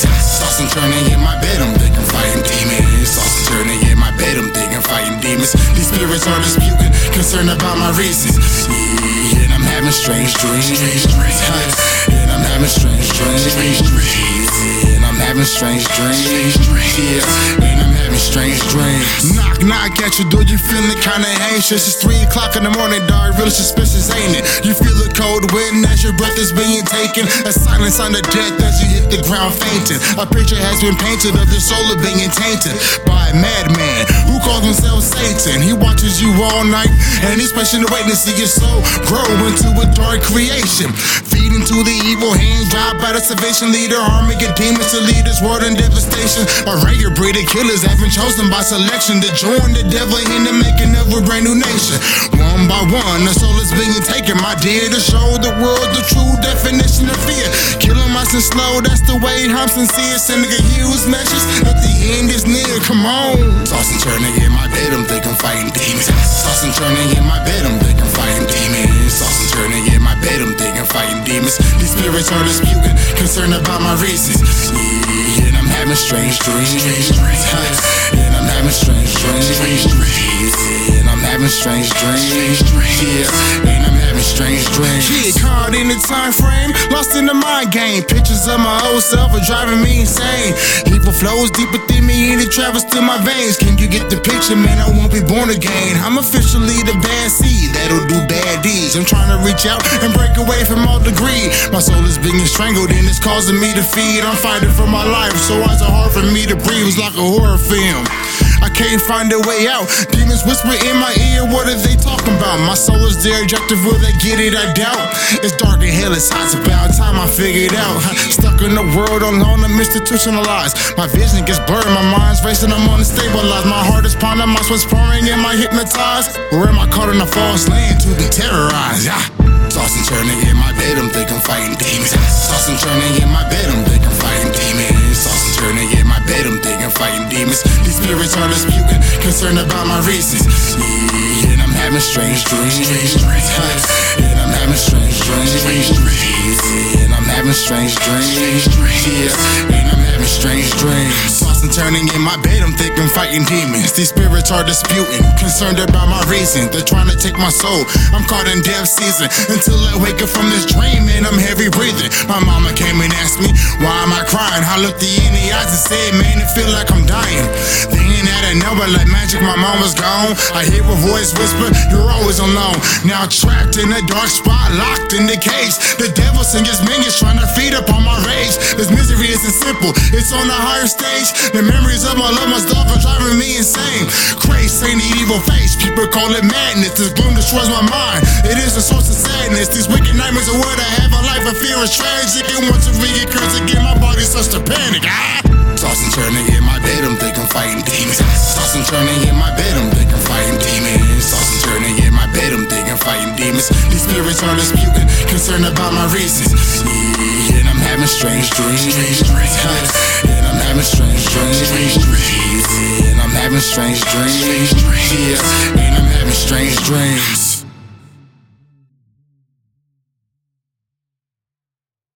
demons. Sauce and turning in my bed, I'm thinking fighting demons. Sauce and turning in my bed, I'm thinking fighting demons. These spirits are disputing, concerned about my reasons. Yeah, and I'm having strange dreams. Strange dreams. And I'm having strange dreams. Strange dreams having strange dreams. Yeah, and I'm having strange dreams. Knock, knock at your door, you feeling kinda anxious. It's three o'clock in the morning, dog. Really suspicious, ain't it? You feel the cold wind as your breath is being taken. A silence on the death as you hit the ground fainting. A picture has been painted of the soul being tainted by a madman who calls himself Satan. He watches you all night and he's patiently waiting to see your soul grow into a dark creation. Feed into the evil hand, job by the salvation leader, army of demons to lead this world in devastation. A rare breed of killers have been chosen by selection to join the devil in the making of a brand new nation. One by one, the soul is being taken, my dear, to show the world the true definition of fear. Killing myself slow, that's the way I'm sincere. Sending a huge message that the end is near. Come on. Tossing, turning in my bed, I'm thinking fighting demons. Tossing, turning in my bed, I'm thinking fighting fighting. These spirits are disputing, concerned about my reasons. Yeah, and I'm having strange dreams. And I'm having strange dreams. And I'm having strange dreams. Yeah, strange dreams. Caught in the time frame, lost in the mind game. Pictures of my old self are driving me insane. Evil flows deep within me and it travels through my veins. Can you get the picture, man? I won't be born again. I'm officially the bad seed that'll do bad deeds. I'm trying to reach out and break away from all the greed. My soul is being strangled and it's causing me to feed. I'm fighting for my life, so why is it hard for me to breathe? It's like a horror film. Can't find a way out. Demons whisper in my ear, what are they talking about? My soul is their objective, will they get it? I doubt. It's dark and hell, it's hot, it's about time I figure it out. Stuck in the world alone, I'm institutionalized. My vision gets blurred, my mind's racing, I'm unstabilized. My heart is pounding, my sweat's pouring, am I hypnotized? Or am I caught in a false land to be terrorized? Yeah. Tossing, turning in my bed, I'm thinking fighting demons. Tossing, turning in my bed, fighting demons. These spirits are disputing, concerned about my reasons. Yeah, and I'm having strange dreams. And I'm having strange dreams. Yeah, and I'm having strange dreams. Yeah, and I'm having strange dreams. Tossing, turning in my bed, I'm thinking fighting demons. These spirits are disputing, concerned about my reason. They're trying to take my soul. I'm caught in death season until I wake up from this dream and I'm heavy breathing. My mama am I looked her in the eyes and said, man, it feel like I'm dying. Then out of nowhere, like magic, my mom was gone. I hear a voice whisper, you're always alone. Now trapped in a dark spot, locked in the cage. The devil and his minions trying to feed upon my rage. This misery isn't simple, it's on a higher stage. The memories of my loved ones are driving me insane. Crazy ain't the evil face, people call it madness. This gloom destroys my mind. It is a source of sadness. These wicked nightmares are what I have. A life of fear is tragic. And want to reoccurs again, my starts to panic. Ah! Tossing, turning in my bed, I'm thinking fighting demons. Tossing, turning in my bed, I'm thinking fighting demons. Tossing, turning in my bed, I'm thinking fighting demons. These spirits are disputing, concerned about my reasons. Yeah, and I'm having strange dreams. And I'm having strange dreams. Yeah, and I'm having strange dreams. Yeah, and I'm having strange dreams.